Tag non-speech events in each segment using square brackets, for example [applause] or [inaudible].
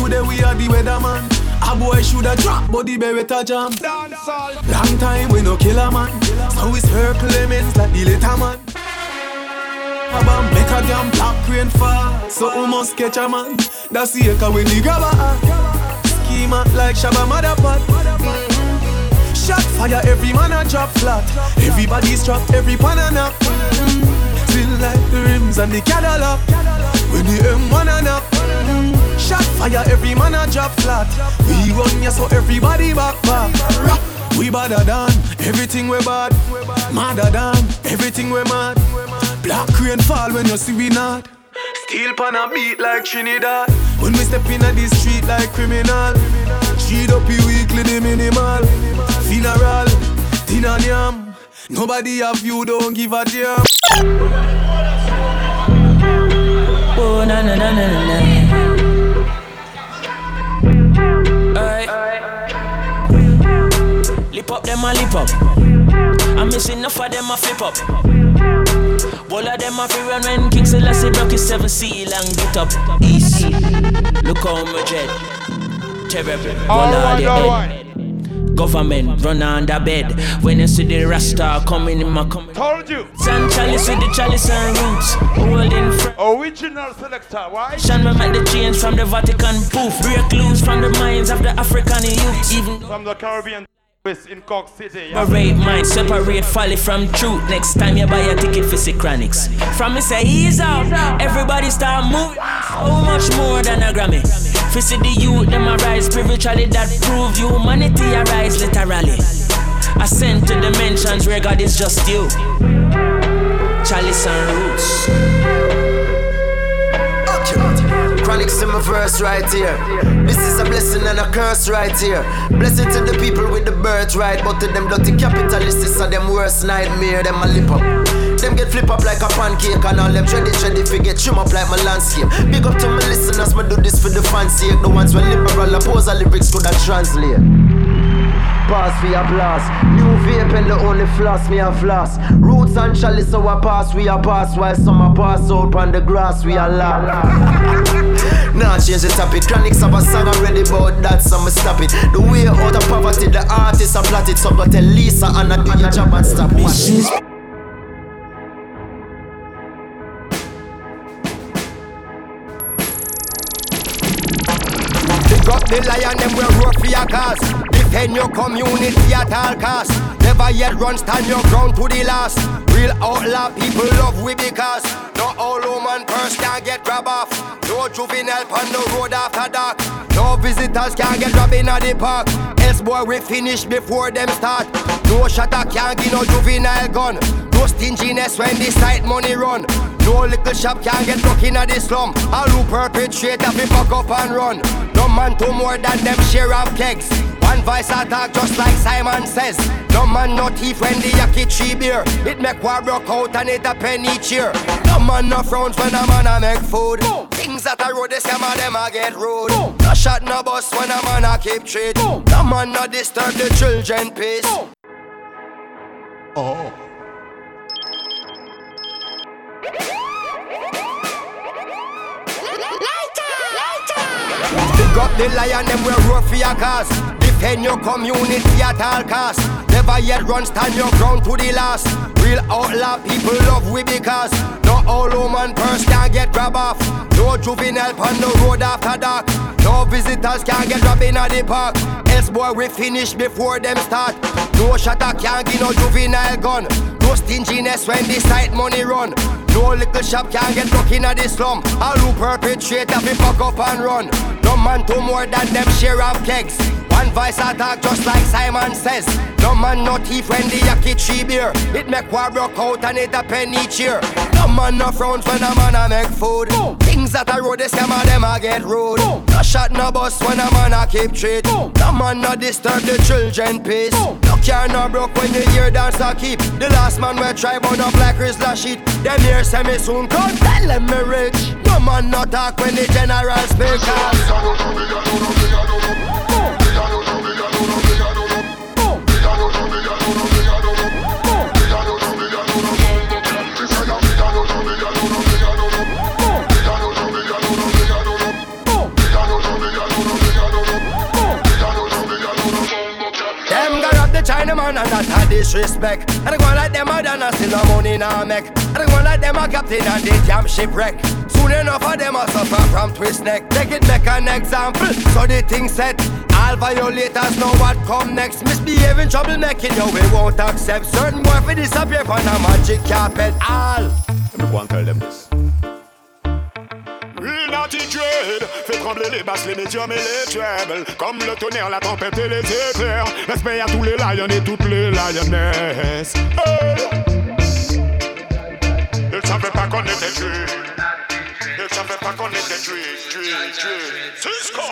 today we are the weatherman. A boy shoulda drop, but the beretta jam. Long time we no kill a man, so we circle elements like the little man. Make a damn black rain fall, so we must catch a man. That's the echo when the grabber Schema like Shabba Motherpot. Shot fire, every man a drop flat. Everybody's trapped, every pan a knock. Mm-hmm. Still like the rims and the Cadillac. When the M1 a knock. Mm-hmm. Shot fire, every man a drop flat. We run ya so everybody back back. We badder than everything we bad. Madder than everything we mad. Black rain fall when you see we not. Steel pan a beat like Trinidad. When we step in the street like criminal. Street up weekly the minimal. Funeral, dinner yam. Nobody have you, don't give a damn. Oh na na na na na. Lip up them a lip up. I'm missing enough of them a flip up. All of them a fi run when King Selassie broke his seven seal and get up east. Look how my jet terrible. Oh all right, all right. Government run under bed when you see the Rasta coming in my coming. Told you. San chalice with the chalice and roots. Holding front. Original selector, why? Shan we make the change from the Vatican poof. Break loose from the minds of the African youth. Even From the Caribbean in Cork City. Yeah? Separate mind, separate folly from truth. Next time you buy a ticket for sick chronics. From me say ease out, everybody start moving. So much more than a Grammy. For see the youth, them arise spiritually that prove humanity arise literally. Ascend to dimensions where God is just you. Chalice and roots. Chronixx in my verse right here. This is a blessing and a curse right here. Blessing to the people with the birthright, but to them dirty capitalists, this are them worst nightmare. Them a lip up. Them get flip up like a pancake and all them shreddy shreddy fi get trim up like my landscape. Big up to my listeners, me do this for the fans sake. The ones when liberal oppose the lyrics could have translate. Pass for your blast. New vape and the only floss me a floss. Roots and chalice so I pass we a pass while some a pass out on the grass we a laugh. [laughs] Now change the topic. Chronixx have a song already about that, so me stop it. The way out of poverty, the artists are plotted. So go tell Lisa and I do your job and stop. Watch this. Pick up the lion, them will roar for your cause. Defend your community at all costs. Never yet run, stand your ground to the last. Real outlaw people love we because no all woman purse can get grab off. No juvenile on the road after dark. No visitors can get robbed in the park. Else boy we finish before them start. No shutter can give no juvenile gun. No stinginess when the site money run. No little shop can get broke in the slum. All who perpetrate fi fuck up and run. No man do more than them share of kegs. One voice attack just like Simon says. No man no thief when the yaki tree beer. It make war broke out and it a penny cheer. No man no frowns when a man a make food. Things that I road, the scam of them a get rude. No shot no bus when a man a keep treat. No man no disturb the children peace. Oh. Up the lion, them will roar for your cause. Defend your community at all costs. Never yet run, stand your ground to the last. Real outlaw people love we because no all woman purse can get grab off. No juvenile on the road after dark. No visitors can get robbed in the park. Else boy we finish before them start. No shutter can get no juvenile gun. No stinginess when the site money run. No little shop can get broke in the slum. All who perpetrate fi fuck up and run. No man do more than them share of kegs. One voice attack just like Simon says. No man no thief when the yaki tree beer. It make war broke out and it a penny cheer. No man no frowns when a man a make food. Things that a road the scam of them a get rude. No shot no bus when a man a keep treat. No man no disturb the children peace. No car no broke when you hear dance a keep. The last man we try burn up like Rizla shit. Them here say me soon come tell them me rich. No man no talk when the general speak. A disrespect. And I go like them a done still no money now make. I go like them a captain and they jam shipwreck. Soon enough of them a suffer from twist neck. Take it make an example, so the thing set. All violators know what come next. Misbehaving, troublemaking, yo, we won't accept. Certain boy for disappear from a magic carpet. All. Let me go and tell them this. Fait trembler les basses, les médiums et les trebles. Comme le tonnerre, la tempête et les éclairs. Respect à tous les lions et toutes les lionesses hey. Ils savaient pas qu'on était tués Ils savaient pas qu'on était tués, tués, tués Cisco,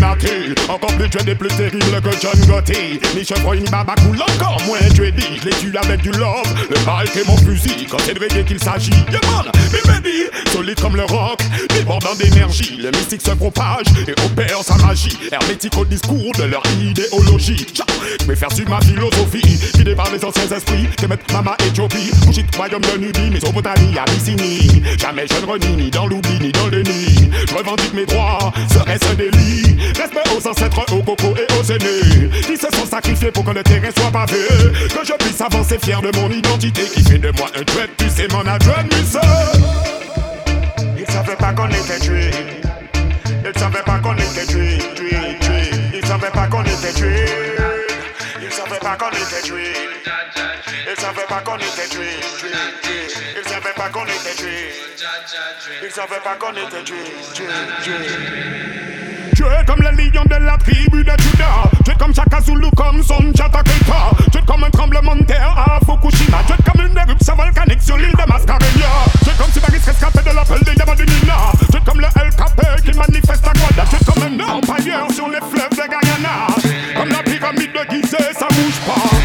naughty Encore plus tué plus terribles que John Gotti. Ni chevreuil ni baba cool encore moins tué Je les tue avec du love Le mic est mon fusil. Quand c'est de qu'il s'agit Yeah man, baby Solide comme le rock Débordant d'énergie. Le mystique se propage Et opère sa magie. Hermétique au discours de leur idéologie. Je vais faire sur ma philosophie Guidé par les anciens esprits Que mettre Mama Éthiopie Couchit royaume de Nubie Mésopotamie, Abyssinie. Jamais je ne renie ni dans l'oubli ni dans le nid. Je revendique mes droits Serait-ce un délit? Respect aux ancêtres, aux cocos et aux aînés Qui se sont sacrifiés pour que le terrain soit pavé. Que je puisse avancer fier de mon identité Qui fait de moi un dread, tu sais mon adjoint Ils savaient pas qu'on était tués. Ils savaient pas qu'on était tués, tués, tués. Ils savaient pas qu'on était tués. Ils savaient pas qu'on était tués. Ils savaient pas qu'on était tués, Ils savaient pas qu'on était tués. Ils savaient pas qu'on était tués tu es comme le lion de la tribu de Juda. Tu es comme Chaka Zulu, comme son Chataketa. Tu es comme un tremblement de terre à Fukushima. Tu es comme une éruption volcanique sur l'île de Mascareña. Tu es comme si Paris rescapé de l'appel des Yabba du Nina. Tu es comme le Capé qui manifeste à Guada. Tu es comme un empire sur les fleuves de Guyana. Comme la pyramide de Gizeh, ça bouge pas.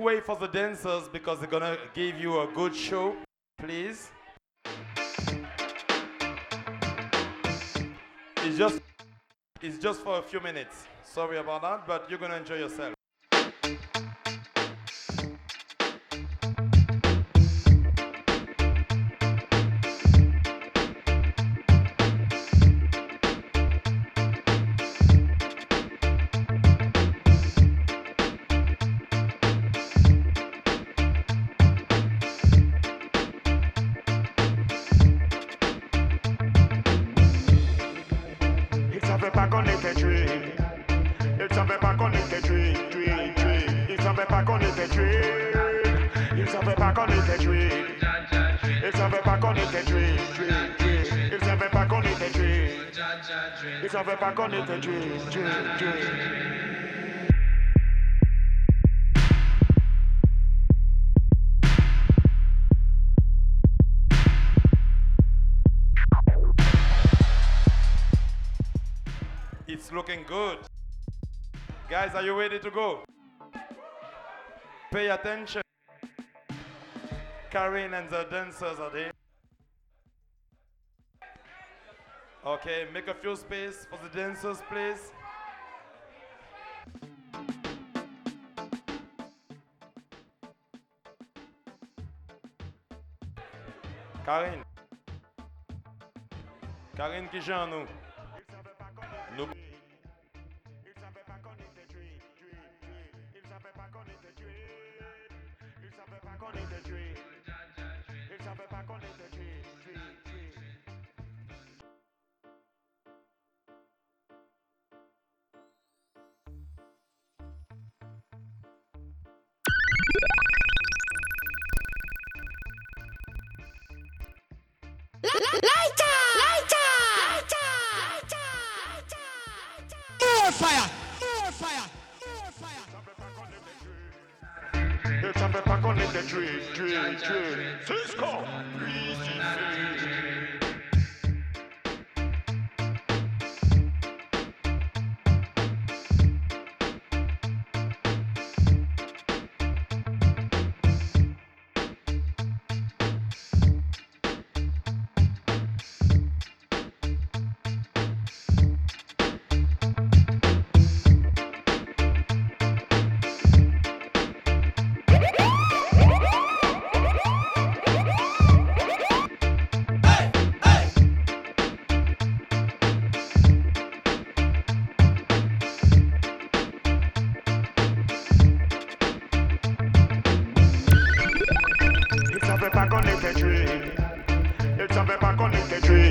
Way for the dancers because they're gonna give you a good show. Please. It's just it's just for a few minutes. Sorry about that, but you're gonna enjoy yourself. Pas qu'on était tués, tués, tués. It's looking good. Guys, are you ready to go? Pay attention. Kareen and the dancers are there. Okay, make a few space for the dancers, please. Karine. Karine qui joue en. Nous.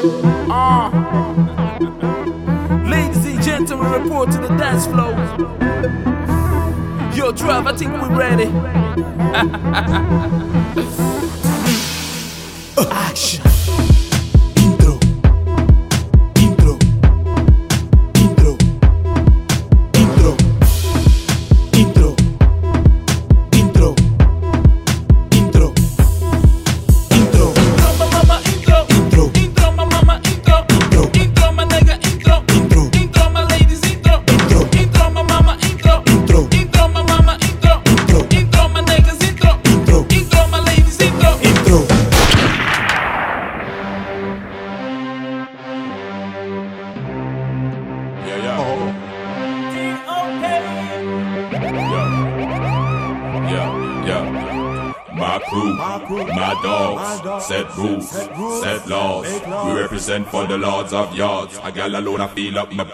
Uh. report to the dance floor. Yo, Trav, I think we're ready. [laughs] Action. Lords of yards. A gal alone, I feel up my.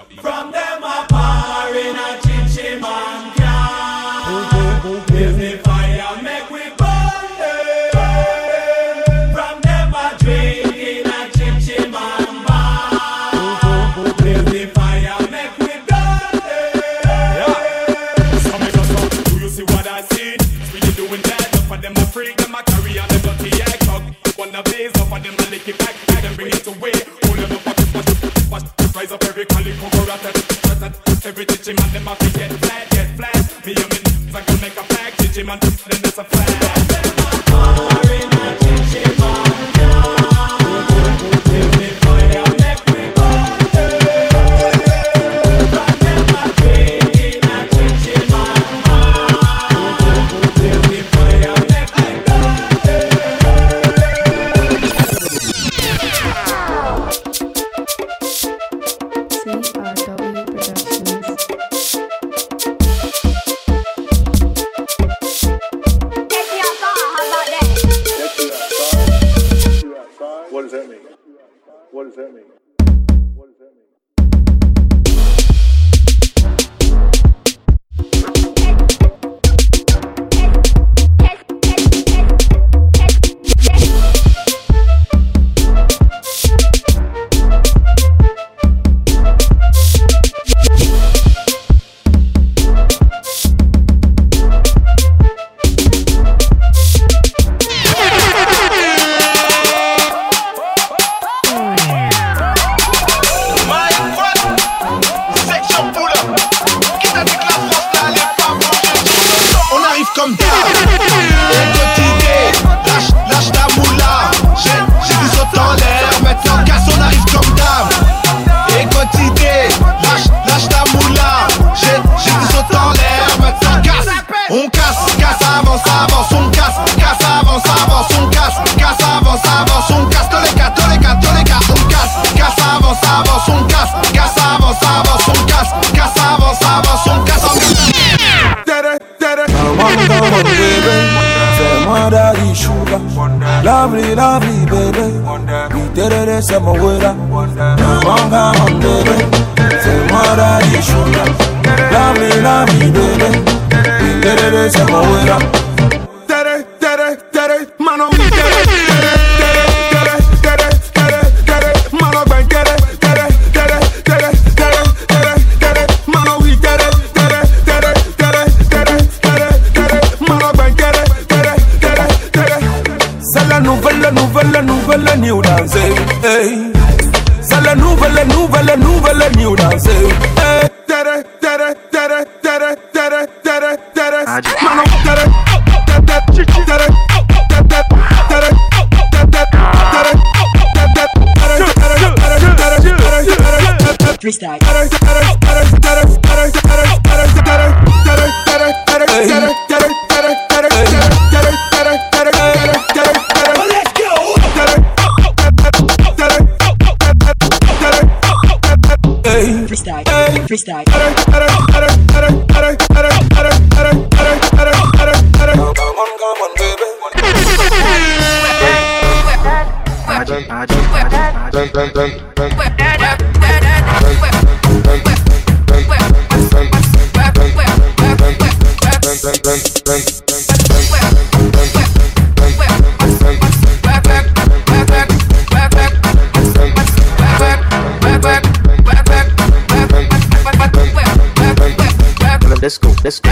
Let's go, let's go.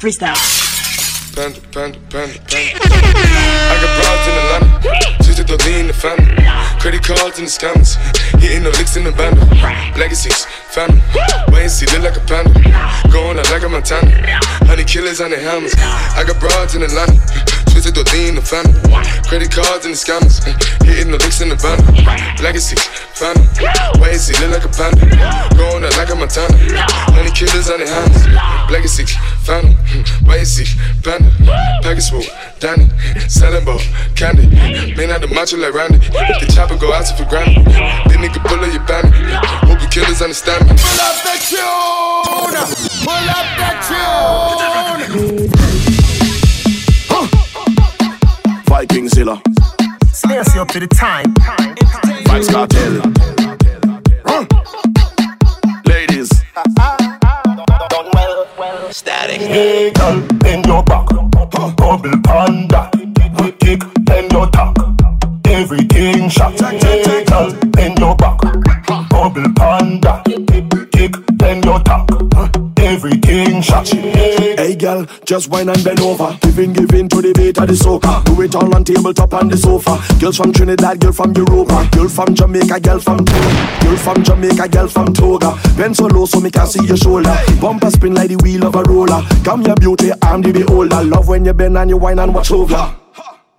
Freestyle. Panda, panda, panda, panda. I got broads in Atlanta, just to lean the family. Credit cards in the scammers, Legacies, family, wait and see, look like a panda. Going out like a Montana, honey killers on the helmets. I got broads in Atlanta, twisted to lean the family. Credit cards in the scammers, hitting the licks in the bando. Legacies, family, wait and see, look like a panda. Going out like a Montana, honey killers on the helmets. Legacy, family, wait and see, panda. Package swoop, Danny, selling ball, candy. Man out the macho like Randy. The chopper go out to for granted. Then nigga pull up your bandit. Hope you killers understand me. Pull up the tune! Pull up the tune! Viking Zilla. Stacey up to the time. Vybz Kartel. Static. Hey, girl, bend your back. Bubble panda. We kick, bend your tack. Everything shot. Hey, girl, bend your back. Bubble panda. Kick, bend your tack. Everything shot. Hey, girl, just wine and bend over. Giving, giving to the beat of the soca. Do it all on tabletop on the sofa. Girls from Trinidad, girl from Europa. Girl from Jamaica, girl from Togo. Girl from Jamaica, girl from Toga. Bend so low so me can see your shoulder. Bumper spin like the wheel of a roller. Come your beauty, I'm the beholder. Love when you bend and you wine and watch over.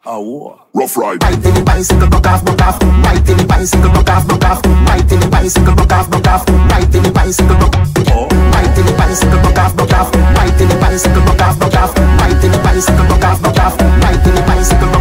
Oh, rough ride. Right in the bicycle, broke off, broke off. Right in the bicycle, broke off, broke off. Right in the bicycle, broke off, broke off. Right in the bicycle, broke oh. Right in the bicycle, broke off, broke off. Right in the bicycle, broke off, broke off. Right in the bicycle, broke off, broke off. Right in the bicycle, broke Yes,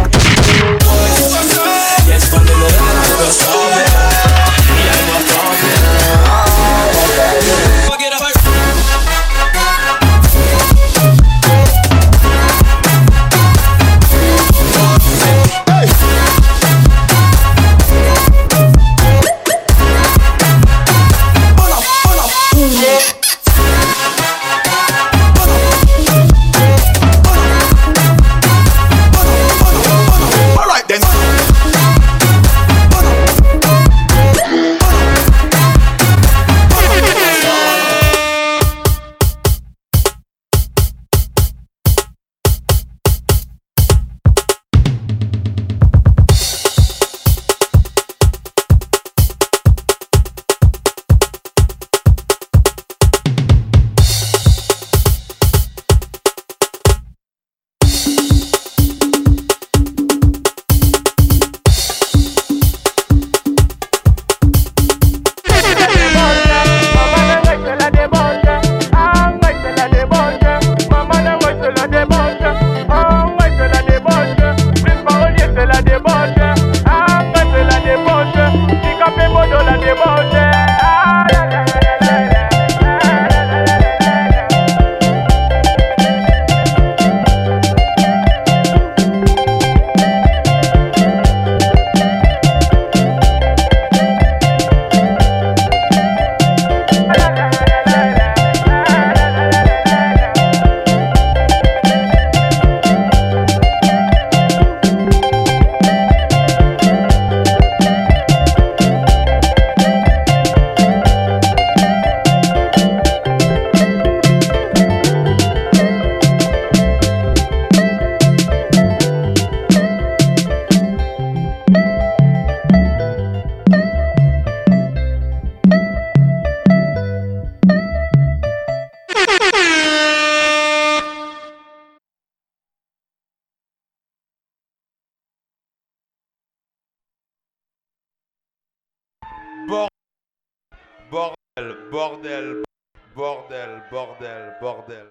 bordel, bordel, bordel, bordel.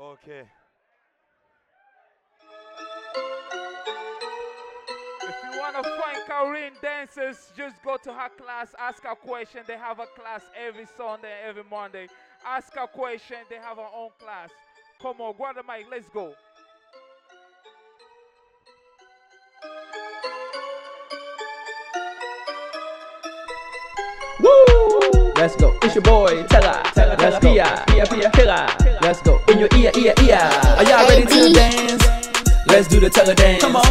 Okay. If you want to find Korean dancers, just go to her class, ask her question. They have a class every Sunday, every Monday. Ask her question, they have her own class. Come on, go on the mic, let's go. Woo! Let's go. It's your boy, Tella. Tella, Let's go. Pia, Pia, Pia, Killer. Let's go. In your ear, ear, ear. Are y'all ready to dance? Let's do the Tella dance. Come on.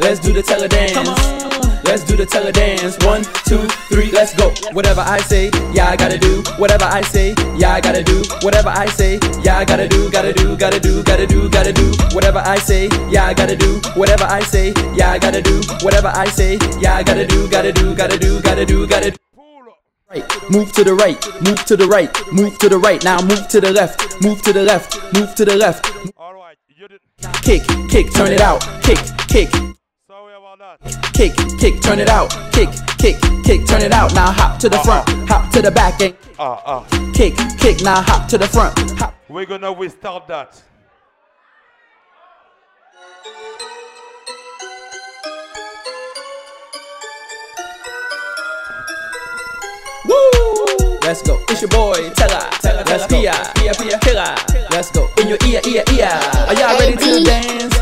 Let's do the Tella dance. Come on. Let's do the Tella dance. One, two, three, let's go. Whatever I say, yeah, I gotta do. Whatever I say, yeah, I gotta do. Whatever I say, yeah, I gotta do. Gotta do, gotta do, gotta do, gotta do. Whatever I say, yeah, I gotta do. Whatever I say, yeah, I gotta do. Whatever I say, yeah, I gotta do. Gotta do, gotta do, gotta do, gotta do. Move to the right, move to the right, move to the right. Now move to the left, move to the left, move to the left. Alright, you did. Kick, kick, turn it out. Kick, kick. Sorry about that. Kick, kick, turn it out. Kick, kick, kick, turn it out. Now hop to the front, hop to the back and Ah, ah. kick, kick. Now hop to the front. Hop. We're gonna restart that. Woo! Let's go. It's your boy, Tella. Tella, Let's go. Pia, Pia, Pia. Let's go. In your ear, ear, ear. Are y'all ready to dance?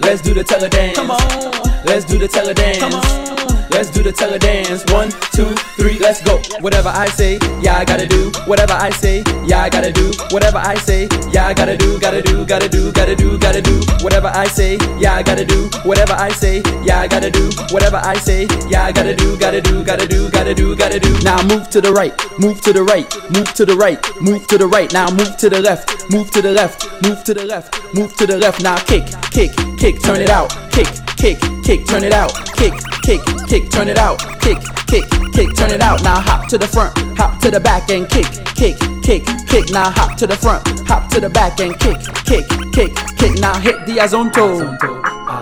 Let's do the Tella dance. Come on. Let's do the Tella dance. Come on. Let's do the Tella dance. One, two, three, let's go. Whatever I say, yeah, I gotta do. Whatever I say, yeah, I gotta do. Whatever I say, yeah, I gotta do. Gotta do, gotta do, gotta do, gotta do. Whatever I say, yeah, I gotta do. Whatever I say, yeah, I gotta do. Whatever I say, yeah, I gotta do. Gotta do, gotta do, gotta do, gotta do. Now move to the right, move to the right, move to the right, move to the right. Now move to the left, move to the left, move to the left, move to the left. Now kick, kick, kick, turn it out. Kick, kick, kick, turn it out. Kick, kick, kick, turn it out. Kick, kick, kick, turn it out. Now hop to the front, hop to the back and kick, kick, kick, kick. Now hop to the front, hop to the back and kick, kick, kick, kick. Now hit the azonto,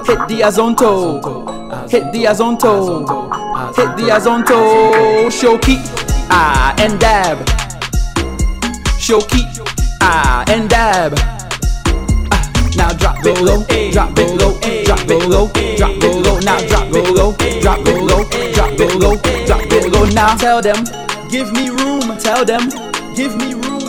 hit the azonto, hit the azonto, hit the azonto. Shoki, ah and dab. Shoki, ah and dab. Now drop it low, drop it low, drop it low, drop it low. Now drop it low, drop it low, drop it low, drop it low. Now tell them, give me room. Tell them, give me room.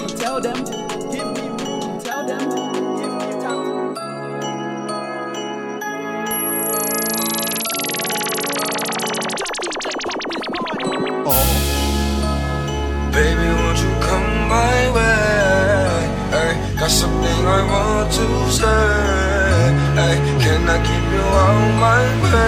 Out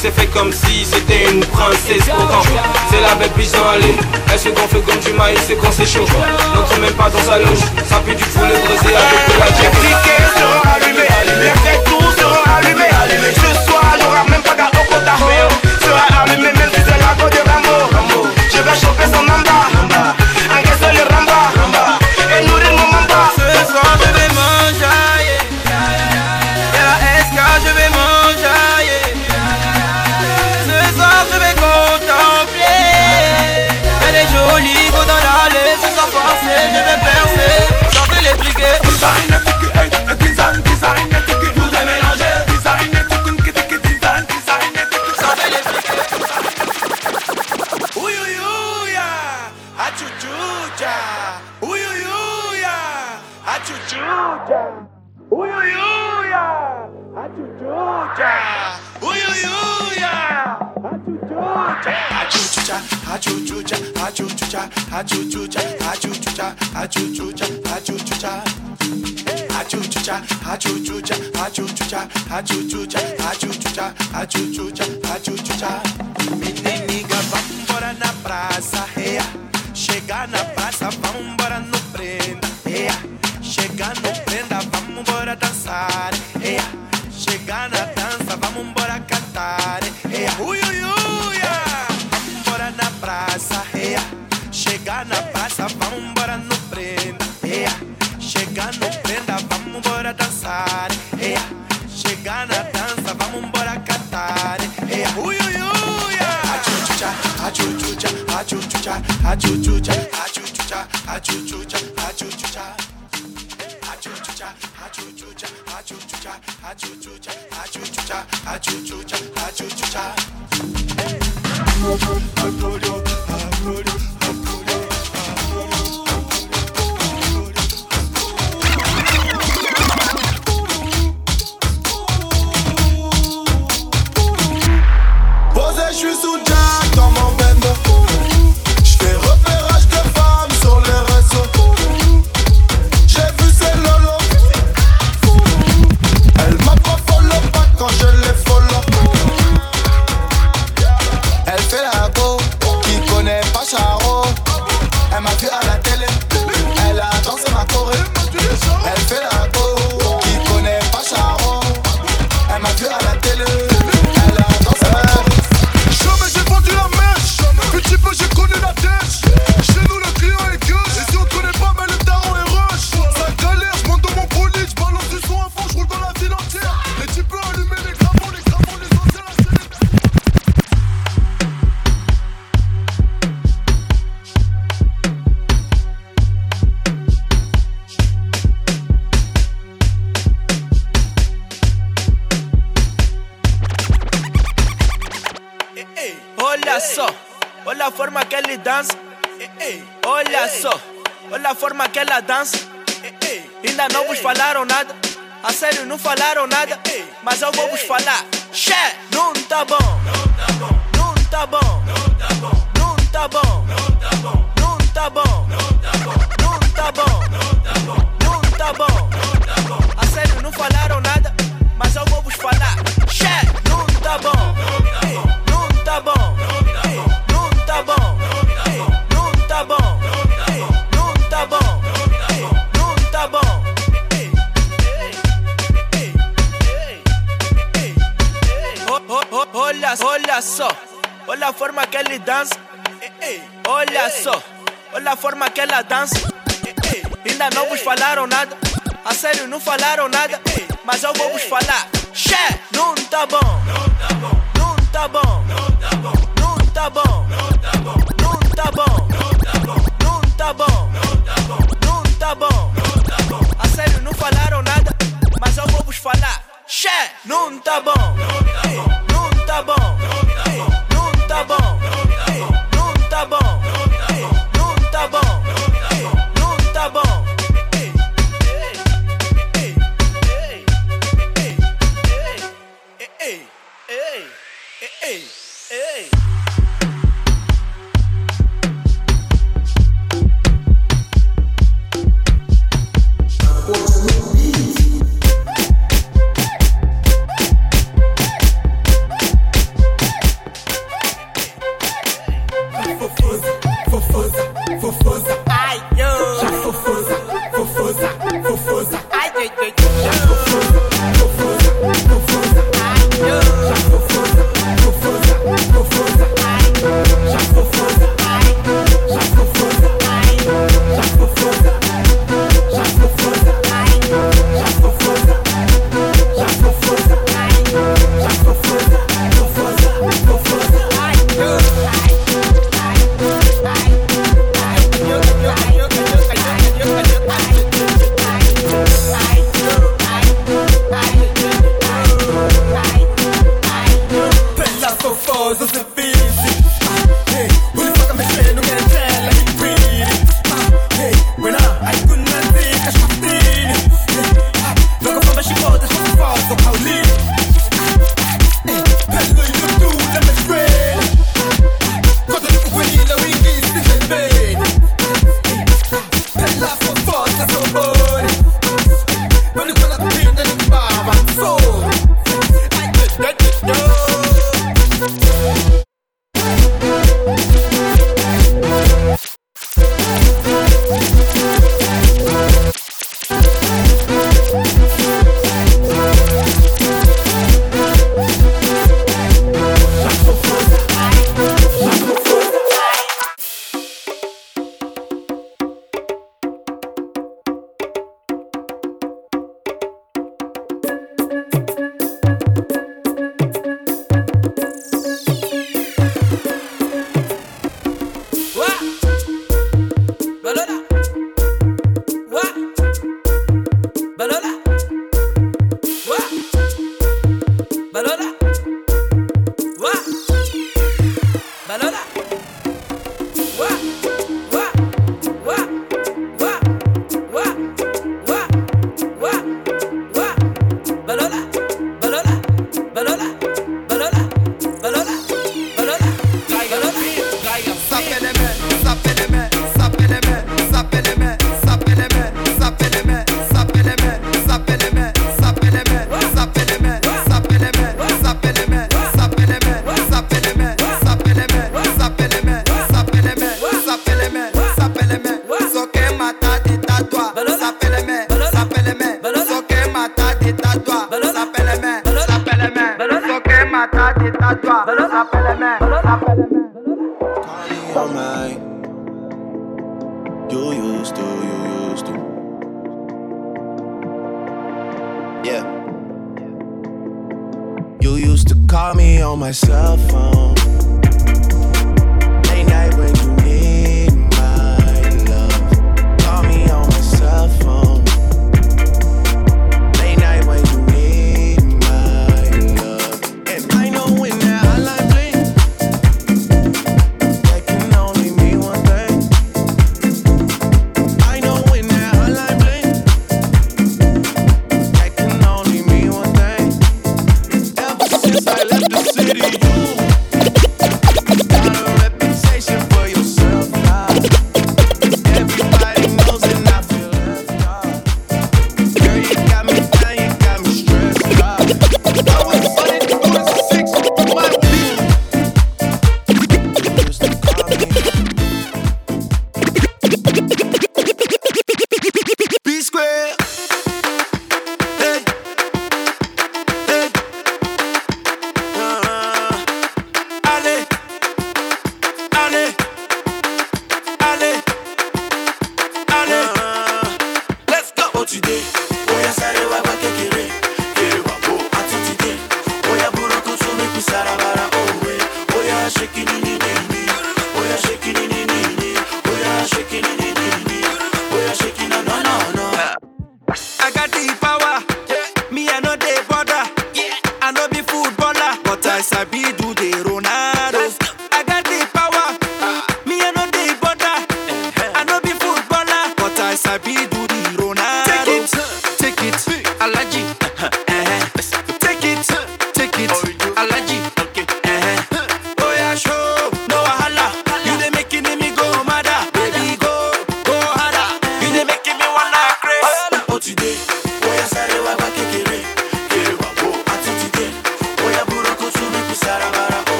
c'est fait comme si c'était une princesse Pourtant c'est la belle piste aller Elle se gonfle comme du maïs, c'est qu'on s'échauffe N'entre même pas dans sa loge, ça pue du poulet brisé. Avec de la Les briquets seront allumés, les fenêtres seront allumés Ce soir y'aura même pas d'argent pour ta Sera allumé même si c'est la de Rambo Je vais choper son namba Achuchucha Achuchucha Achuchucha Achuchucha Meniniga, vambora na praça, é. Chegar na praça, vambora no prenda, é. Chegar no prenda, vambora dançar, é. Chegar na dança, vambora cantar, é. Ui, ui, ui, vambora na praça, é. Chegar na praça, vambora no prenda, é. Chegar no prenda, vambora dançar, na dança, vambora cantar, é. Ui, ui, ui, achuchucha, achuchucha, achuchucha, achuchucha, achuchucha, achuchucha, achuchucha. Achuchucha, achuchucha, achuchucha, achuchucha, achuchucha, achuchucha, Olha só, olha a forma que ela dança. Ainda não vos falaram nada. A sério, não falaram nada. Mas eu vou vos falar. Xé, não tá bom. Não tá bom. Não tá bom. Não tá bom. Não tá bom. Não tá bom. A sério, não falaram nada. Mas eu vou vos falar. Xé, não tá bom. Não tá bom.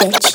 bitch.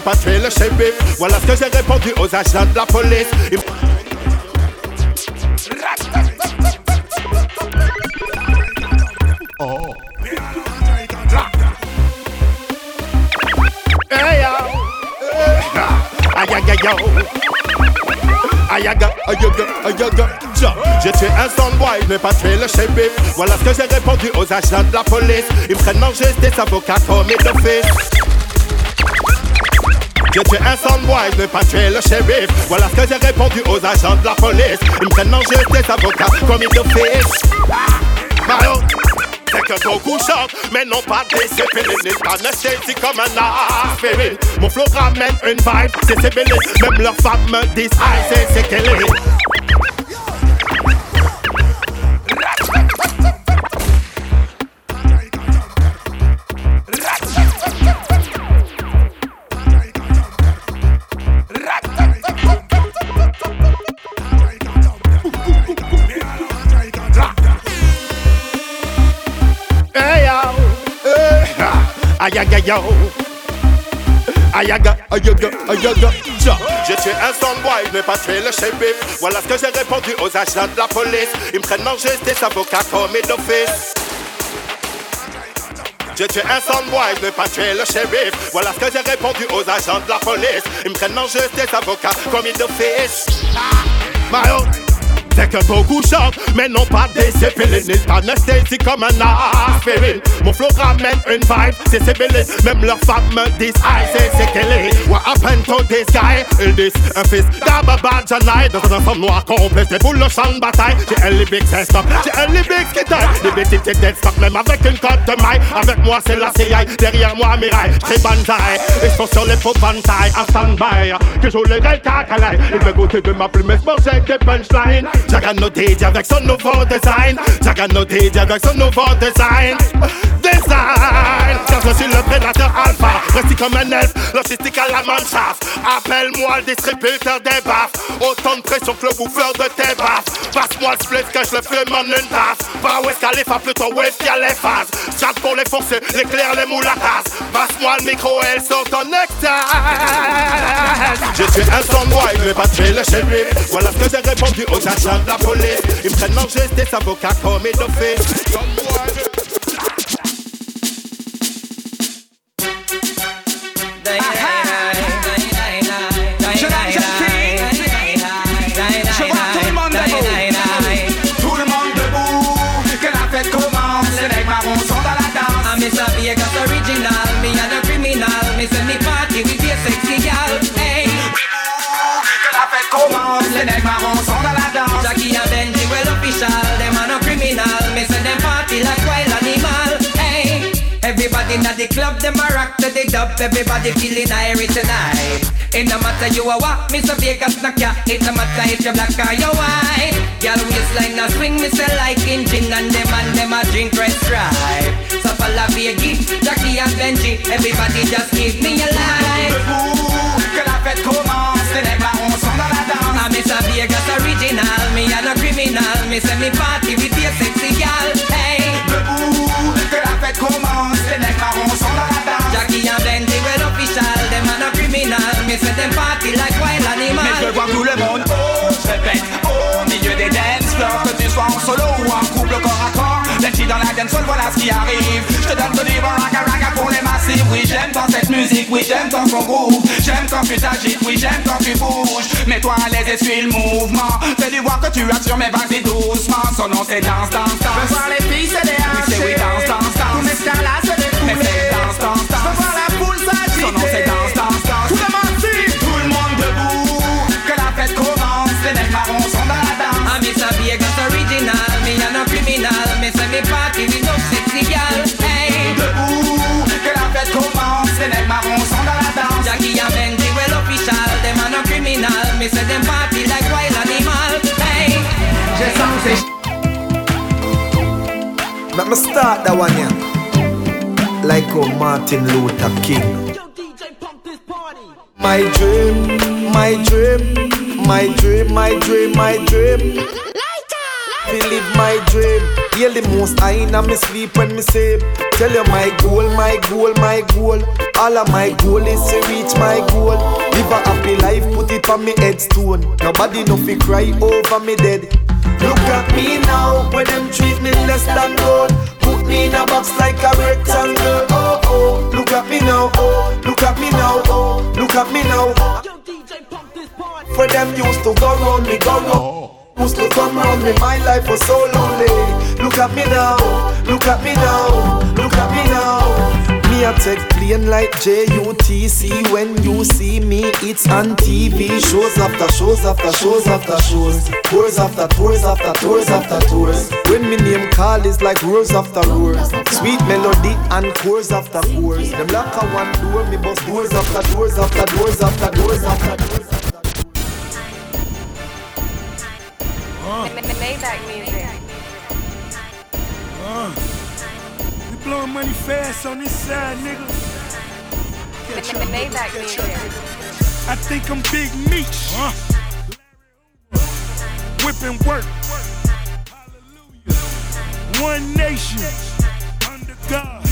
Pas tué le Voilà ce que j'ai répondu aux agents de la police. Oh Hey J'ai tué un soundboy, mais pas tué le Voilà ce que j'ai répondu aux agents de la police. Ils me prennent en juste des avocats comme d'office j'ai tué un soundboy, mais pas tué le shérif. Voilà ce que j'ai répondu aux agents de la police. Ils me prennent en juste des avocats comme d'office. Mario c'est que beaucoup chantent, mais non pas des céphélines Anesthésie comme un aspirine Mon flow ramène une vibe, c'est sébélé Même leurs femmes me disent, aïe, c'est c'est yo. Ayaga, ayaga, ayaga, tiens. J'ai tué un soundboy, mais pas tué le shérif. Voilà ce que j'ai répondu aux agents de la police. Ils me prennent en des avocats comme d'office. J'ai tué un soundboy, mais pas tué le shérif. Voilà ce que j'ai répondu aux agents de la police. Ils me prennent en juste des avocats comme d'office. Mario. C'est que beaucoup chantent, mais non pas des céphélines Anesthésie comme un aspirine. Mon flow ramène une vibe, c'est sébélé Même leurs femmes me disent, aïe, c'est c'est est. What happened to this guy? Ils disent, un fils d'Ababa Janai Dans un ensemble noir complet, c'est pour le champ de bataille. J'ai un lyrics c'est stop, j'ai un lyrics qui taille bêtises c'est dead stock, même avec une cote de maille. Avec moi c'est la CIA, derrière moi Mirai J'crie banzai, ils sont sur les faux banzai En stand-by, que je les règle cacalai Ils veulent goûter de ma plume, mais manger des punchlines Jagano DJ avec son nouveau design. Jagano DJ avec son nouveau design. Design. Car je suis le prédateur alpha. Précis comme un elfe, logistique à la manchasse Appelle-moi le distributeur des baffes. Autant de pression que le bouffeur de tes baffes. Passe-moi le split que je le fume en une tasse Pas West Khalifa, plutôt West qui a les phases. Chat pour les forcer, l'éclair, les moulatas Passe-moi le micro et elle sort ton extase. Je suis un soundboy, mais pas tuer le shérif Voilà ce que j'ai répondu aux agents de la police Ils me prennent en juste des avocats comme la jeune fille. Je the club, them a rock to the dub. Everybody feeling irie tonight. It no matter you a what, Mr. Vegas knock ya. It no matter if you black or you white. Girl waistline a swing, me say like engine, and them and them a drink red stripe. So follow Vegas, Jackie and Benji. Everybody just give me a line. Que la fête commence. Les nègres marrons sont dans la danse. I'm Mr. Vegas original, me and a criminal. Me say me party with your sexy gal. Commence. Les nègres marrons sont dans la danse. Jackie and well official, them and a criminal. Me say them party like wild animal. Mais je voir tout le monde Oh, je répète Au milieu des dance floors Que tu sois en solo ou en couple corps à Benji dans la dance hall, voilà ce qui arrive. Je te donne ton livre raga raga pour les massifs Oui j'aime dans cette musique, oui j'aime dans ton groove. J'aime quand tu t'agites, oui j'aime quand tu bouges. Mets-toi à l'aise et suis le mouvement. Fais du voir que tu assures mais vas-y doucement. Son nom c'est danse, danse, danse Je veux voir les filles se déhancher. Oui c'est oui danse, danse, danse Tous mes stars là se Mais c'est danse, danse, danse Je veux voir la foule s'agiter. Son nom c'est danse Let me start that one yeah. Like oh Martin Luther King. My dream, my dream, my dream, my dream, my dream. Fi live my dream. Heal the most I in me sleep when me sleep. Tell you my goal, my goal, my goal. All of my goal is to reach my goal. Live a happy life, put it on me headstone. Nobody no fi cry over me dead. Look at me now, when them treat me less than gold. Put me in a box like a rectangle. Oh oh, look at me now. Oh, look at me now. Oh, look at me now. For them used to go round me, go round. Oh. Used to come round me, my life was so lonely. Look at me now, look at me now, look at me now. Me a take plane like JUTC when you see me, it's on TV. Shows after shows after shows after shows. Tours after tours after tours after tours. When me name call is like roars after roars. Sweet melody and chorus after chorus. Them lock a one door, me bust doors after doors after doors after doors after doors. Maybach music. Uh, we blowing money fast on this side, nigga. Catch up, Maybach catch up. music. I think I'm Big Meech. Uh. Whipping work. One nation. Under God.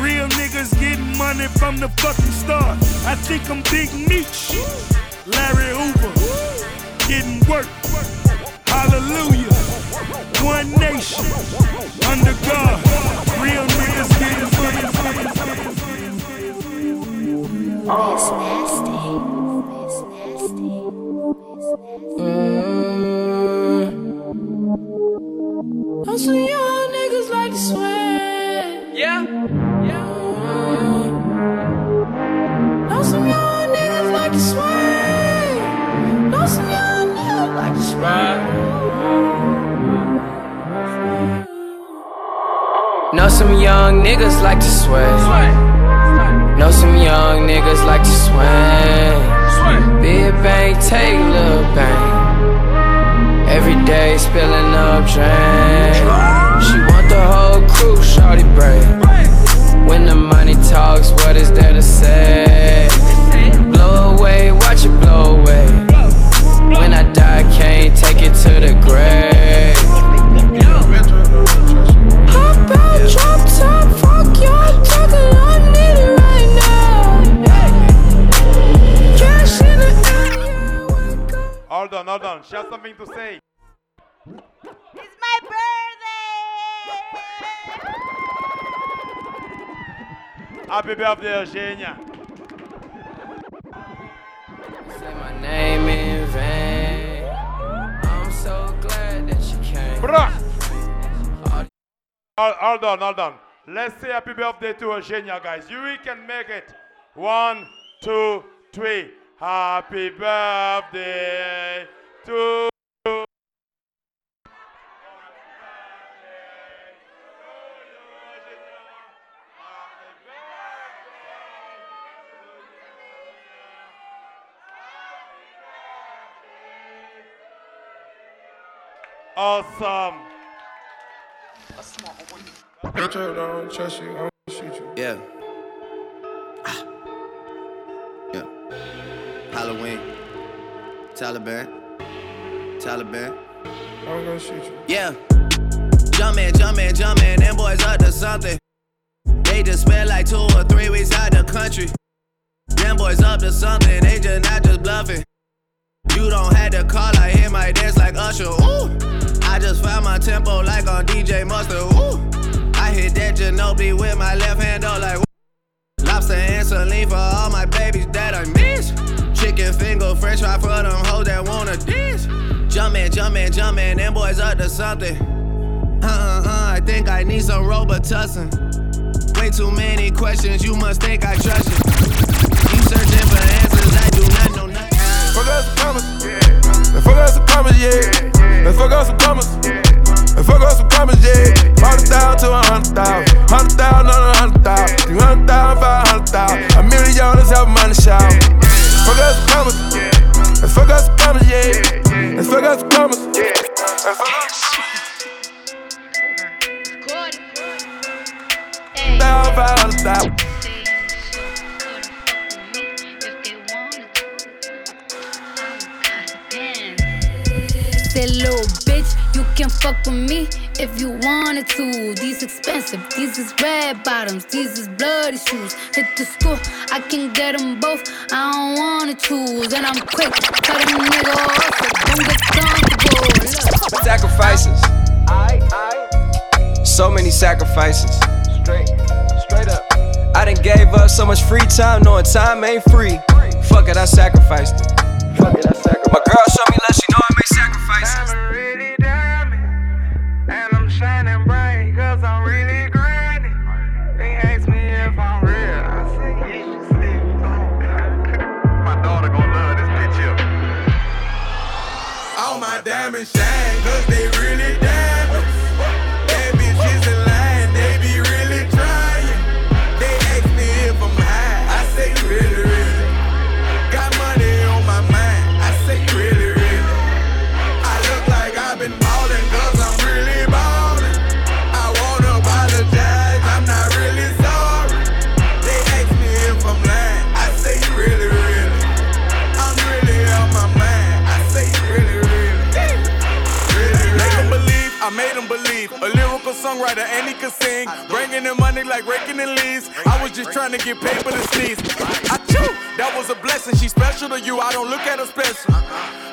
Real niggas getting money from the fucking start. I think I'm Big Meech. Larry Hoover. Getting work. Hallelujah. One nation. Under God. Real niggas getting It's nasty. Mm. I'm some young niggas like to sweat. Yeah. Yeah. Know some young niggas like to sweat. Know some young niggas like to sweat. Know some young niggas like to sweat. Know some young niggas like to swing. Big bang, take little bang. Every day spilling up drink. She want the whole crew, shorty break. When the money talks, what is there to say? Blow away, watch it blow away. When I die, can't take it to the grave. Hold on, hold on. She has something to say. It's my Happy birthday, Eugenia. Say my name in vain. I'm so glad that you came. Bruh. Hold, hold on, hold on. Let's say happy birthday to Eugenia, guys. You we can make it. One, two, three. Happy birthday to you. Awesome. Bitch, I don't trust you. I don't shoot you. Yeah. Halloween. Taliban. Taliban. I'm gonna shoot you. Yeah. Jumpin', jumpin', jumpin', them boys up to something. They just spent like two or three weeks out the country. Them boys up to something, they just not just bluffing. You don't have to call, I hear my dance like Usher. Ooh. I just found my tempo like on DJ Mustard. Ooh. I hit that Ginobili with my left hand, though, like woo. Lobster and saline for all my babies that I miss. Chicken finger, french fry for them hoes that wanna dance. Jumpin', jumpin', jumpin', them boys up to something. Uh uh uh, I think I need some Robitussin. Way too many questions, you must think I trust you. You searching for answers, I do not know nothing. Fuck up some commas. Yeah. Fuck up some commas, yeah. Let's fuck up some commas. Let's fuck up some commas, yeah. Hundred thousand to a hundred thousand. Hundred thousand on a hundred thousand. Three hundred thousand, five hundred thousand. A million is helping money shout. Fuck up some commas. Let's fuck up some commas, yeah. Let's fuck up some commas. Let's fuck up thousand, five hundred thousand. That little bitch bitch, you can fuck with me if you wanted to. These expensive, these is red bottoms, these is bloody shoes. Hit the store, I can get them both. I don't wanna choose, and I'm quick, cut them nigga off, so don't get comfortable. Look. Sacrifices. So many sacrifices. Straight, straight up. I done gave up so much free time, knowing time ain't free. Fuck it, I sacrificed it. Fuck it, I sacrificed My girl showed me love, she songwriter, and he could sing. Bringing in money like raking the leaves. I was just trying to get paper to sneeze. I that was a blessing. She special to you, I don't look at her special.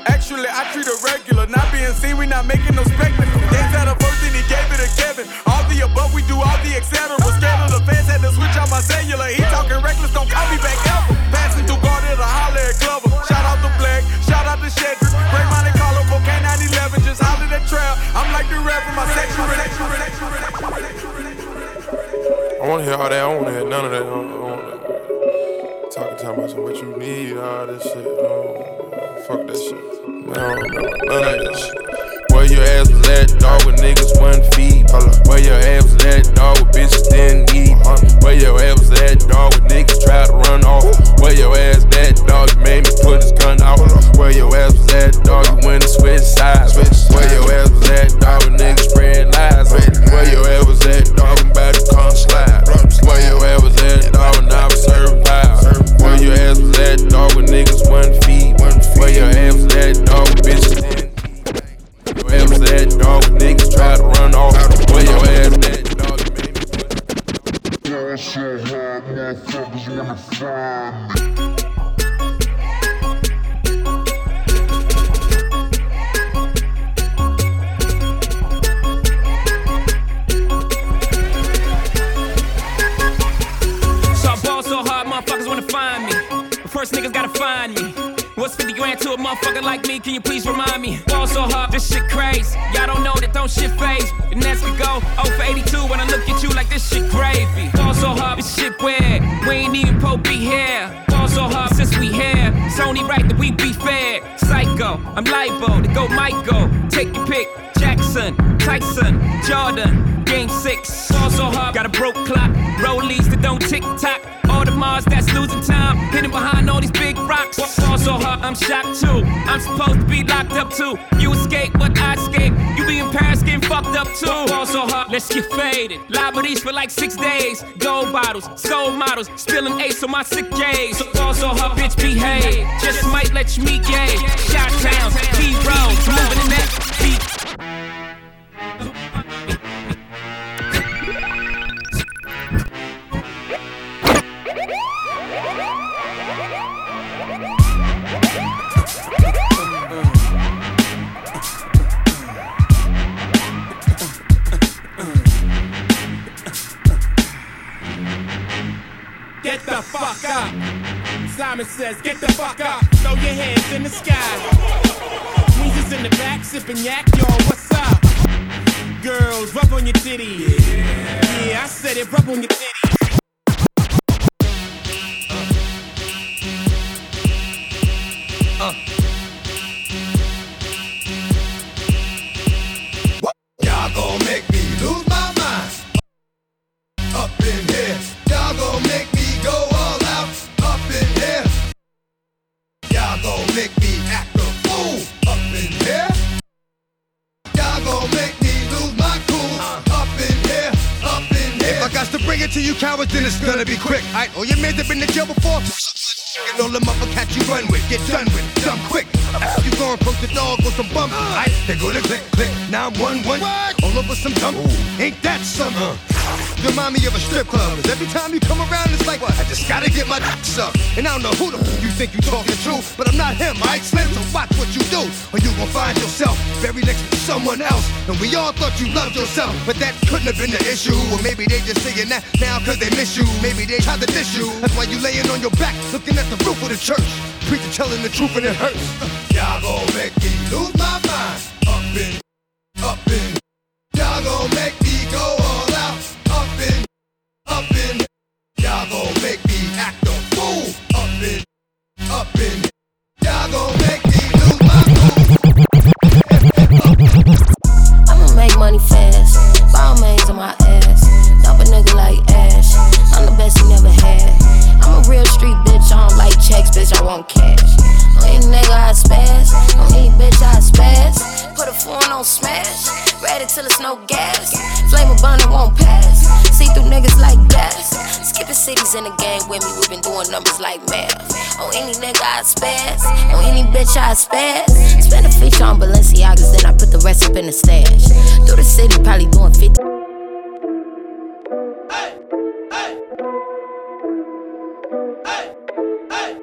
Actually, I treat her regular. Not being seen, we not making no spectacle. Dance had a first, and he gave it to Kevin. All the above, we do all the etc. Scared of the fans, had to switch out my cellular. He talking reckless, don't call me back ever. Passing through Garden to holler at Glover. Shout out to Black, shout out to Shedrick. Bring Monte Carlo, cocaine 911, just holler at Trail. I'm like the from my section. I want to hear all that. I to hear none of that. I don't, talking, talking about what you need, all this shit. Oh, fuck that shit. I don't know none of that shit. Where your ass was at, dog, with niggas one feet. Where your ass was at, dog, with bitches didn't eat. Where your ass was at, dog, with niggas try to run off. Where your ass at, dog, you made me put his gun out. Where your ass was at, dog, you went and switched sides. Where your ass was at, dog, with niggas spread lies. Where your ass was at, dog, I'm about to come slide. Where your ass was at, dog, when I was serving. Where your ass was at, dog, with niggas one feet. Where your find me. Like me? Can you please remind me? Ball so hard, this shit crazy. Y'all don't know that don't shit phase. And that's we go 0 for 82 when I look at you like this shit gravy. Ball so hard, this shit weird. We ain't even po be here. Ball so hard since we here. It's only right that we be fair. Psycho, I'm libo to go Michael. Take your pick. Jackson, Tyson, Jordan, Game 6. Ball so hard, got a broke clock. Rollies that don't tick tock. All the Mars that's losing time. Hidden behind all these big rocks. Ball so hard, I'm shocked too. I'm supposed to be locked up too. You escape, but I escape. You be in Paris getting fucked up too. Ball so hard, let's get faded. Liberties for like six days. Gold bottles, soul models. Spilling ace on my sick days. So ball so hard, bitch, behave. Just might let you meet gay. Shot towns, D-Road, moving in that Get the fuck up. Simon says, get the fuck up. Throw your hands in the sky. Weezer's in the back, sipping yak, yo, what's up? Girls, rub on your titties. Yeah, I said it, rub on your titties. To to you cowards, then it's gonna be quick. Alright, all oh, your mans have been to jail before. And all the motherfuckers you run with, get done with, dumb quick. You go and approach the dog with some bump, I they go to click, click. Now one, one, all over some dump. Ain't that something? You remind me of a strip club. 'cause every time you come around, it's like, what? I just gotta get my dick up. And I don't know who the f- you think you're talking to, but I'm not him, I Slim, so watch what you do, or you gon' find yourself buried next to someone else. And we all thought you loved yourself, but that couldn't have been the issue. Or maybe they just saying that now cause they miss you. Maybe they tried to diss you. That's why you laying on your back, looking at the roof of the church. Preacher telling the truth and it hurts. Uh, y'all gon' make me lose my mind. Up in, up in. Up in. Y'all gon' make me act a fool. Up in, up in. Y'all gon' make me lose my I'ma make money fast. Ball on my ass. Dump a nigga like Ash. I'm the best he never had. I'm a real street bitch. I don't like checks, bitch. I want cash. On nigga I spaz. On bitch I spaz. Put a phone on smash. Ready till it's no gas. Flame a bun, it won't pass. See through niggas like gas. Skipping cities in the game with me. we been doing numbers like math. On any nigga I spaz. On any bitch I spaz. Spend a feature on Balenciagas, then I put the rest up in the stash. Through the city, probably doing 50. I'ma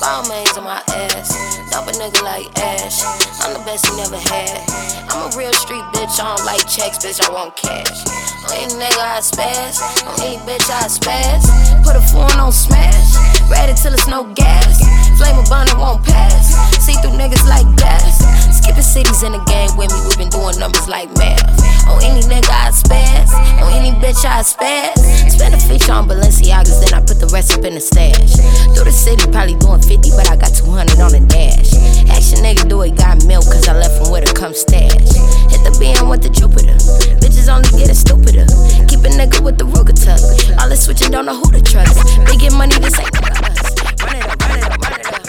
Ball mains on my ass. Dump a nigga like Ash. I'm the best he never had. I'm a real street bitch. I don't like checks, bitch. I want cash. On any nigga I spaz. On any bitch I spaz. Put a phone on smash. Ready till it's no gas. Flame a bun, it won't pass. See through niggas like gas. Skipping cities in the game with me. we been doing numbers like math. On any nigga I spaz. On any bitch I spaz. Spend a feature on Balenciagas, then I put the rest up in the stash. Through the city, probably doing 50, but I got 200 on the dash. Action nigga do it, got milk, cause I left from where to come stash. Hit the BM with the Jupiter. Bitches only getting stupider. Keep a nigga with the Ruger tuck. All this switching, don't know who to trust. They get money, this ain't about us. Run it up, run it up, run it up.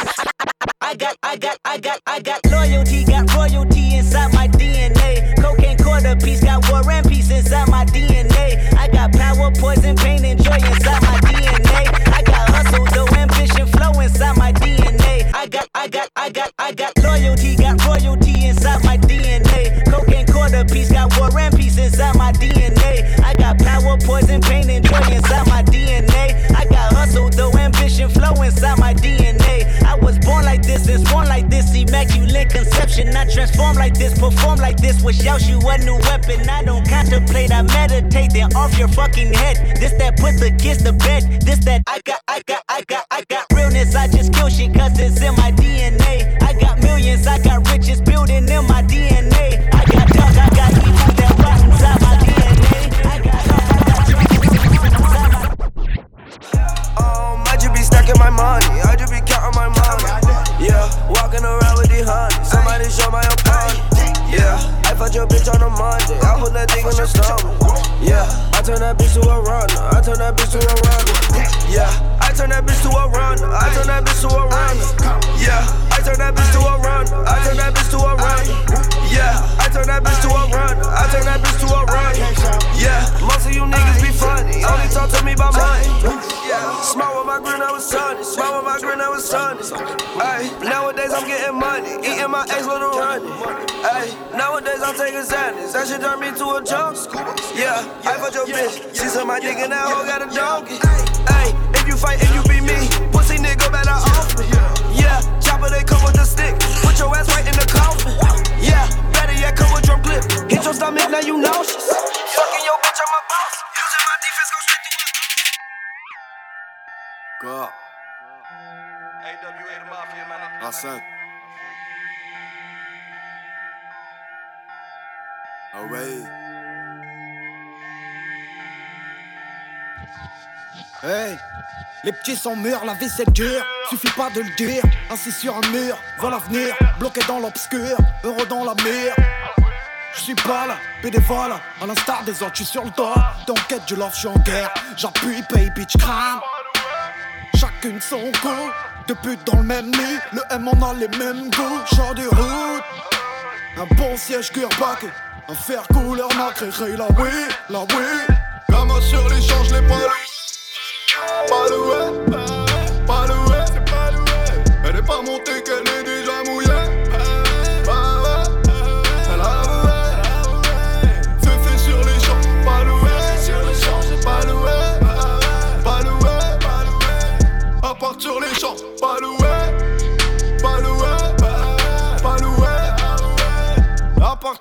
I got, I got, I got, I got loyalty, got royalty inside my DNA. Cocaine quarter piece, got war and peace inside my DNA. I got power, poison, I got, I got, loyalty, got royalty inside my DNA. Cocaine quarter piece, got war and peace inside my DNA. I got power, poison, pain, and joy inside my DNA. I got hustle, though ambition, flow inside my DNA. I was born like this and born like this, immaculate conception. I transform like this, perform like this, wish out you a new weapon. I don't contemplate, I meditate, then off your fucking head. This that put the kids to bed. This that I got, I got, I got, I got realness. I just kill shit cause it's in my DNA. I got millions, I got riches building in my DNA. I got dark, I got evil that rot inside my DNA. I got Um, I just be stacking my money, I just be counting my money. Yeah, walking around with the honey. Somebody show my opponent. Yeah, I fucked your bitch on a Monday. I put that thing in the stomach. Yeah, I turn that bitch to a runner. I turn that bitch to a runner. Yeah, I turn that bitch to a runner. I turn that bitch to a runner. Yeah, I turn that bitch to a runner. I turn that bitch to a runner. Yeah, I turn that bitch to a runner. I turn that bitch to a runner. Yeah, most of you niggas be funny. Only talk to me about money. Smile with my grin, I was sunny. Smile with my grin, I was sunny. Ay, nowadays I'm getting money. Eating my ex little honey. Ay, nowadays I'm taking Xanax. That shit turn me to a junk. Yeah, I fuck your bitch. She said my dick and that hoe got a donkey. Ay, if you fight and you beat me, pussy nigga better off me. Yeah, chopper they come with a stick. Put your ass right in the coffin. Yeah, better yet come with drum clip. Hit your stomach, now you nauseous. Fucking your bitch, I'm a boss. Using my defense, go straight Go up. AWA the mafia, man. Hey, les petits sont mûrs, la vie c'est dur, suffit pas de le dire. Assis sur un mur, voit l'avenir, bloqué dans l'obscur, heureux dans la mire. Je suis pas là, bénévole, à l'instar des autres, je sur le dos. D'enquête du love, je suis en guerre. J'appuie, pay, bitch, crame. Chacune son deux putes dans le même lit. Le M on a les mêmes goûts, genre de route. Un bon siège cuir-back, un fer couleur nacré, la oui, la oui. La main sur les changes, les poils. Malouais.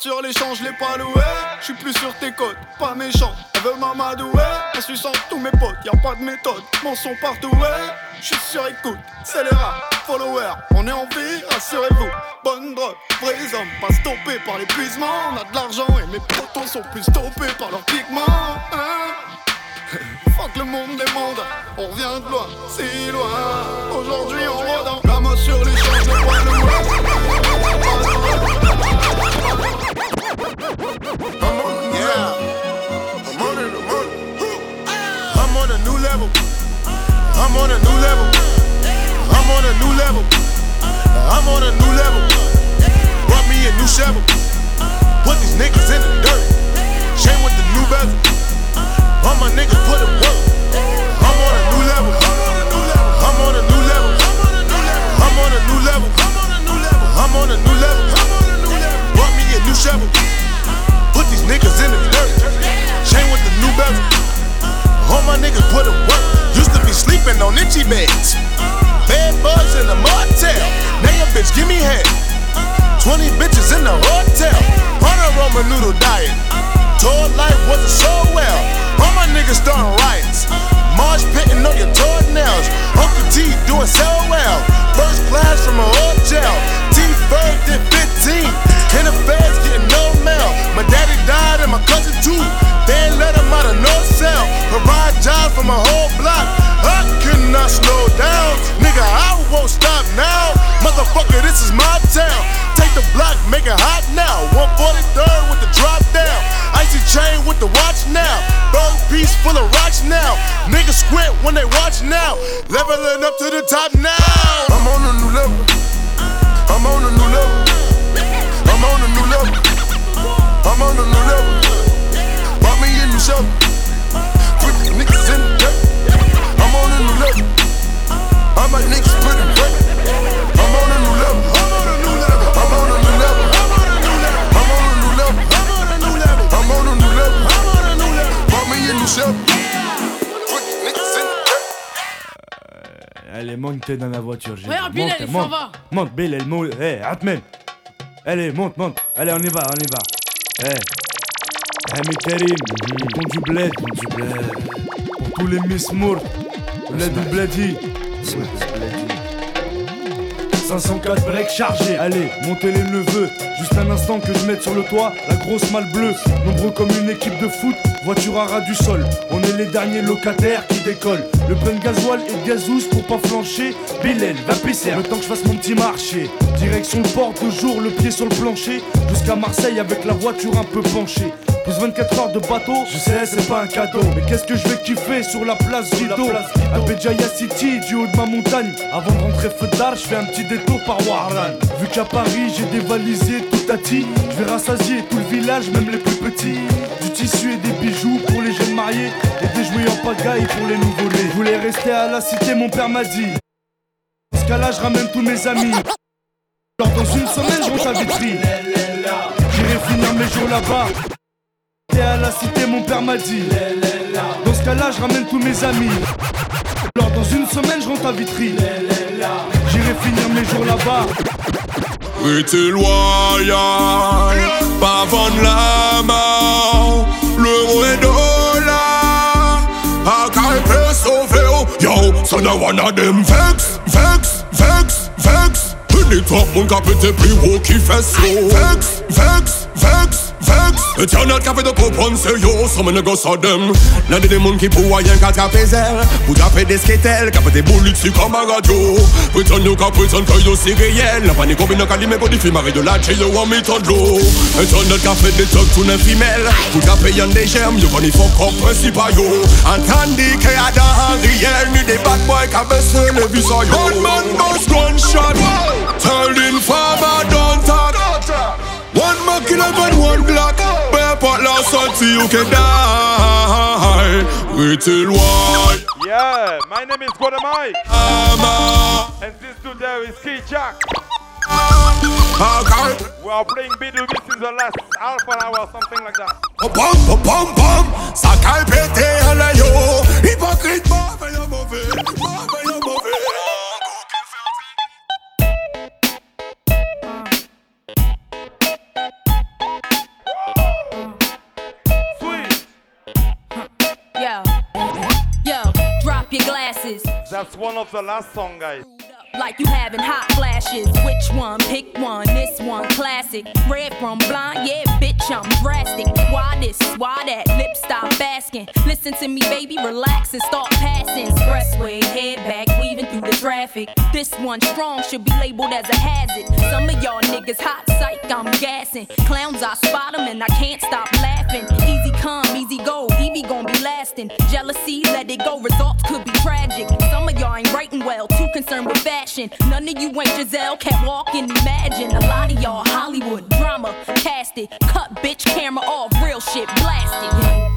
Sur les je l'ai pas loué. Je suis plus sur tes côtes, pas méchant. Elle veut m'amadouer. En suçant tous mes potes, y a pas de méthode. Mon son partout, ouais. Je suis sur écoute, c'est les rats, followers. On est en vie, rassurez-vous. Bonne drogue, vrais hommes, pas stoppés par l'épuisement. On a de l'argent et mes potons sont plus stoppés par leurs pigments. Hein [laughs] Fuck le monde des on revient de loin, si loin. Aujourd'hui on rôde en gamin sur les champs, je l'ai pas I'm on a new level. I'm on a new level. I'm on a new level. Brought me a new shovel. Put these niggas in the dirt. Chain with the new bezel. All my niggas put in work. I'm on a new level. I'm on a new level. I'm on a new level. I'm on a new level. Brought me a new shovel. Put these niggas in the dirt. Chain with the new bezel. All my niggas put in work. Used to be sleeping on itchy beds. Bad bugs in the motel. Now your bitch give me head. 20 bitches in the hotel. On a Roman noodle diet. Tour life wasn't so well. All my niggas starting Squint when they watch now. Leveling up to the top now. I'm on a new level. I'm on a new level. I'm on a new level. I'm on a new level. Bought me a new shovel. Put the niggas in the dirt. I'm on a new level. Niggas. I'm on a new level. I'm on a new level. I'm on a new level. I'm on a new level. I'm on a new level. I'm on a new level. I'm on a new. Allez, monte dans la voiture. j'ai Regarde, dit. Bilal, Monte, il s'en monte. va. Monte, Bilal, monte. Eh, Atmen. Allez, monte, monte. Allez, on y va, on y va. Eh. Hamid Karim, ton du bled. du bled. Pour tous les Miss Mourt. Bled ou Bledi. 504 breaks chargés. Allez, montez les neveux. Juste un instant que je mette sur le toit la grosse malle bleue. Nombreux comme une équipe de foot, voiture à ras du sol. Est les derniers locataires qui décollent. Le plein de gasoil et de gazouze pour pas flancher. Bilal, va pisser. Le temps que je fasse mon petit marché. Direction le port, toujours le pied sur le plancher. Jusqu'à Marseille avec la voiture un peu penchée. Plus 24 heures de bateau, je sais c'est pas un cadeau Mais qu'est-ce que je vais kiffer sur la place Guido À Béjaïa City, du haut de ma montagne Avant de rentrer feu d'art, je fais un petit détour par Warlan Vu qu'à Paris j'ai dévalisé tout à ti Je vais rassasier tout le village, même les plus petits Du tissu et des bijoux pour les jeunes mariés Jouets en pagaille pour les nouveau-nés Je voulais rester à la cité, mon père m'a dit Dans ce cas-là, je ramène tous mes amis Alors dans une semaine, je rentre à Vitry J'irai finir mes jours là-bas T'es à la cité, mon père m'a dit. Dans ce cas-là, je ramène tous mes amis. Alors, dans une semaine, je rentre à Vitry. J'irai finir mes jours là-bas. Restez loyal, vendre la. Yo, now one of them vex, vex, vex, vex. Mon cap était plus haut qui fait so. Vex, vex, vex, Vex, éternel café de coupon, c'est yo, ça me go ça dem. L'un des démons qui pour rien qu'à taper zèle. Vous tapez des skettels, capé des boules ici comme un radio. Prétend yo qu'à prétend que yo c'est réel. La panique combine qu'à l'imé qu'on films avec de la chill, yo, en méthode de l'eau. Éternel café des tocs, tout n'est femelle. Vous tapez y'en des gemmes, yo, qu'on y faut qu'on principal yo. Entendez qu'il y a dans réel, ni des bad boys qui baissé le visage. One man gunshot. Tell the farmer don't talk. One more kill up and one block. Bear pot last until you can die. Wait till why? Yeah, my name is Gwada Mike. And this dude there is Kidjack. We are playing Bidu. This is the last half an hour, or something like that. Pom pom pom pom, ça caille pété à la yo. Hypocrite, mauvais, That's one of the last song, guys. Like you having hot flashes. Which one? Pick one. This one classic. Red from blind, yeah, bitch, I'm drastic. Why this? Why that? Lip stop asking. Listen to me, baby, relax and start passing. Expressway, head back, weaving through the traffic. This one strong should be labeled as a hazard. Some of y'all niggas hot psych, I'm gassing. Clowns, I spot them and I can't stop laughing. Easy come, easy go, Evie gon' be lasting. Jealousy, let it go, results could be tragic. Some ain't writing well, too concerned with fashion. None of you ain't Giselle, can't walk and imagine. A lot of y'all Hollywood drama, cast it. Cut bitch camera off, real shit blasted.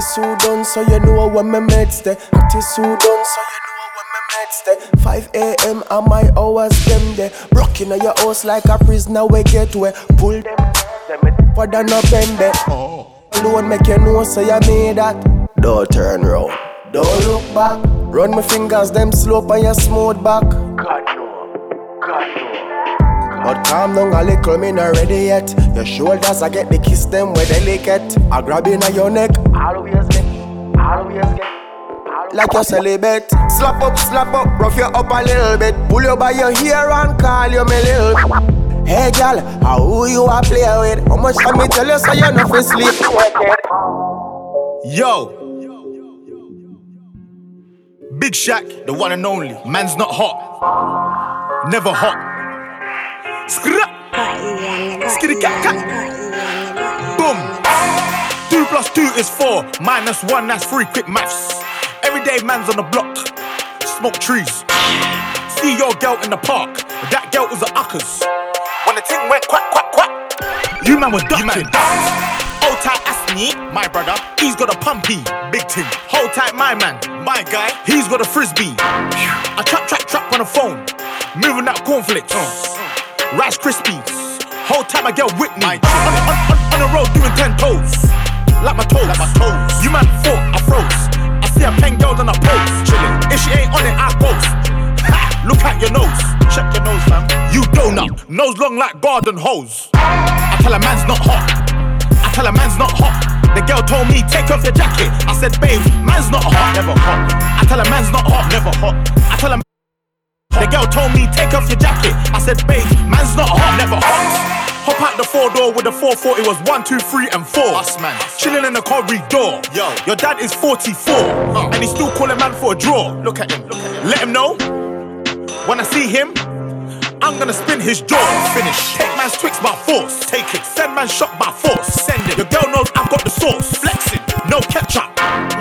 Tissue, tissue done so you know when my meds there Tissue done so you know when my meds there 5 a.m. and my hours them there Broke at your house like a prisoner we get where Pull them them for than a bend there Alone make you know so you made that Don't turn round don't look back. Run my fingers, them slope and you smooth back. God no, God no. But calm down a little, me not ready yet. Your shoulders, I get the kiss them where they lick it. I grab in at your neck. Always get, always get. Like you celibate. Slap up, slap up, rough you up a little bit. Pull you by your hair and call you me little. Hey gal, how who you a play with? How much time me tell you so you know fi sleep? Yo. Big Shaq, the one and only. Man's not hot. Never hot. Cat cat. Boom. Two plus two is four. Minus one, that's three. Quick maths. Everyday man's on the block. Smoke trees. See your girl in the park. That girl was a uckers. When the thing went quack, quack, quack. You man were ducking. Hold tight, Asni, my brother. He's got a pumpy, big ting. Hold tight, my man, my guy. He's got a frisbee. I trap, trap, trap on the phone. Moving that cornflakes. Uh. Rice Krispies. Whole time I get Whitney. On, on, on, on the road doing ten toes. Like my toes. Like my toes. You man thought I froze. I see a pen girl on a pose. Chilling. If she ain't on it, I post. Ha! Look at your nose. Check your nose, fam. You donut. Nose long like garden hose. I tell a man's not hot. I tell a man's not hot. The girl told me, take off your jacket. I said, babe, man's not hot. Never hot. I tell a man's not hot. Never hot. I tell a the girl told me, take off your jacket. I said, babe, man's not hot, never hot. Hop out the four door with the 440, it was one, two, three, and four. Us, man. Chilling in the corridor. Yo, your dad is 44, and he's still calling man for a draw. Look at him, look at him. Let him know. When I see him, I'm gonna spin his jaw. Finish. Take man's twix by force. Take it. Send man shot by force. Send it. Your girl knows I've got the sauce. Flexing. No ketchup.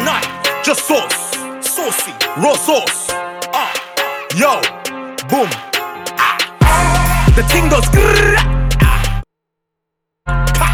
None. Just sauce. Saucy. Raw sauce. Yo. Boom. Ah. The ting goes. ah.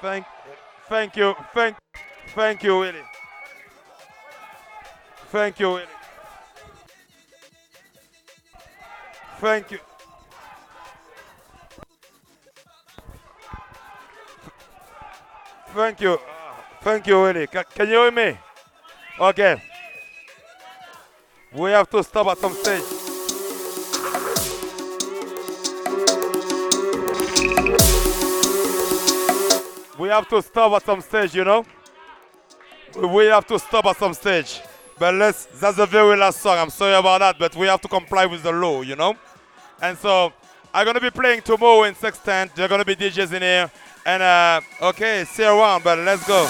Thank, thank you, thank, thank you, Willie. Thank you, Willie. Thank you. Thank you. Thank you, Willie. Ca- Can you hear me? Okay. We have to stop at some stage. We have to stop at some stage, you know? We have to stop at some stage. But let's, that's the very last song. I'm sorry about that, but we have to comply with the law, you know? And so, I'm going to be playing tomorrow in Sextant. There are going to be DJs in here. And, uh, okay, see you around, but let's go.